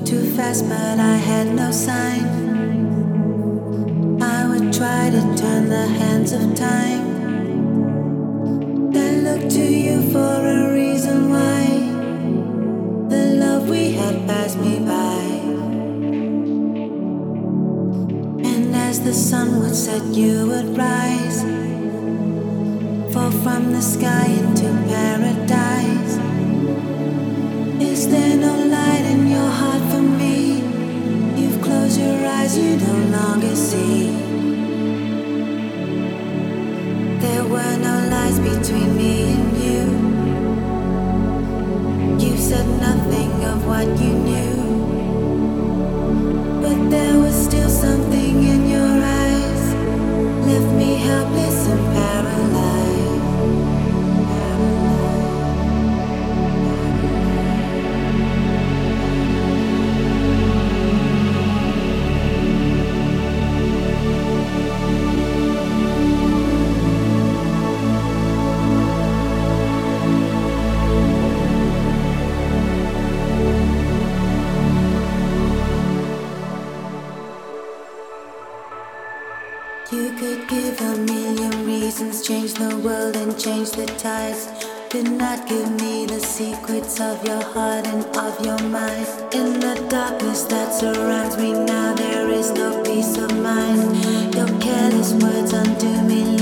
moved too fast, but I had no sign. I would try to turn the hands of time. Then look to you for a reason why the love we had passed me by. And as the sun would set, you would rise. Fall from the sky into paradise. Is there no light in your heart? You've your eyes, you no longer see. There were no lies between me and you. You said nothing of what you knew. But there was still something in your eyes, left me helpless and paralyzed. Of your heart and of your mind. In the darkness that surrounds me now, there is no peace of mind. Your careless words undo me,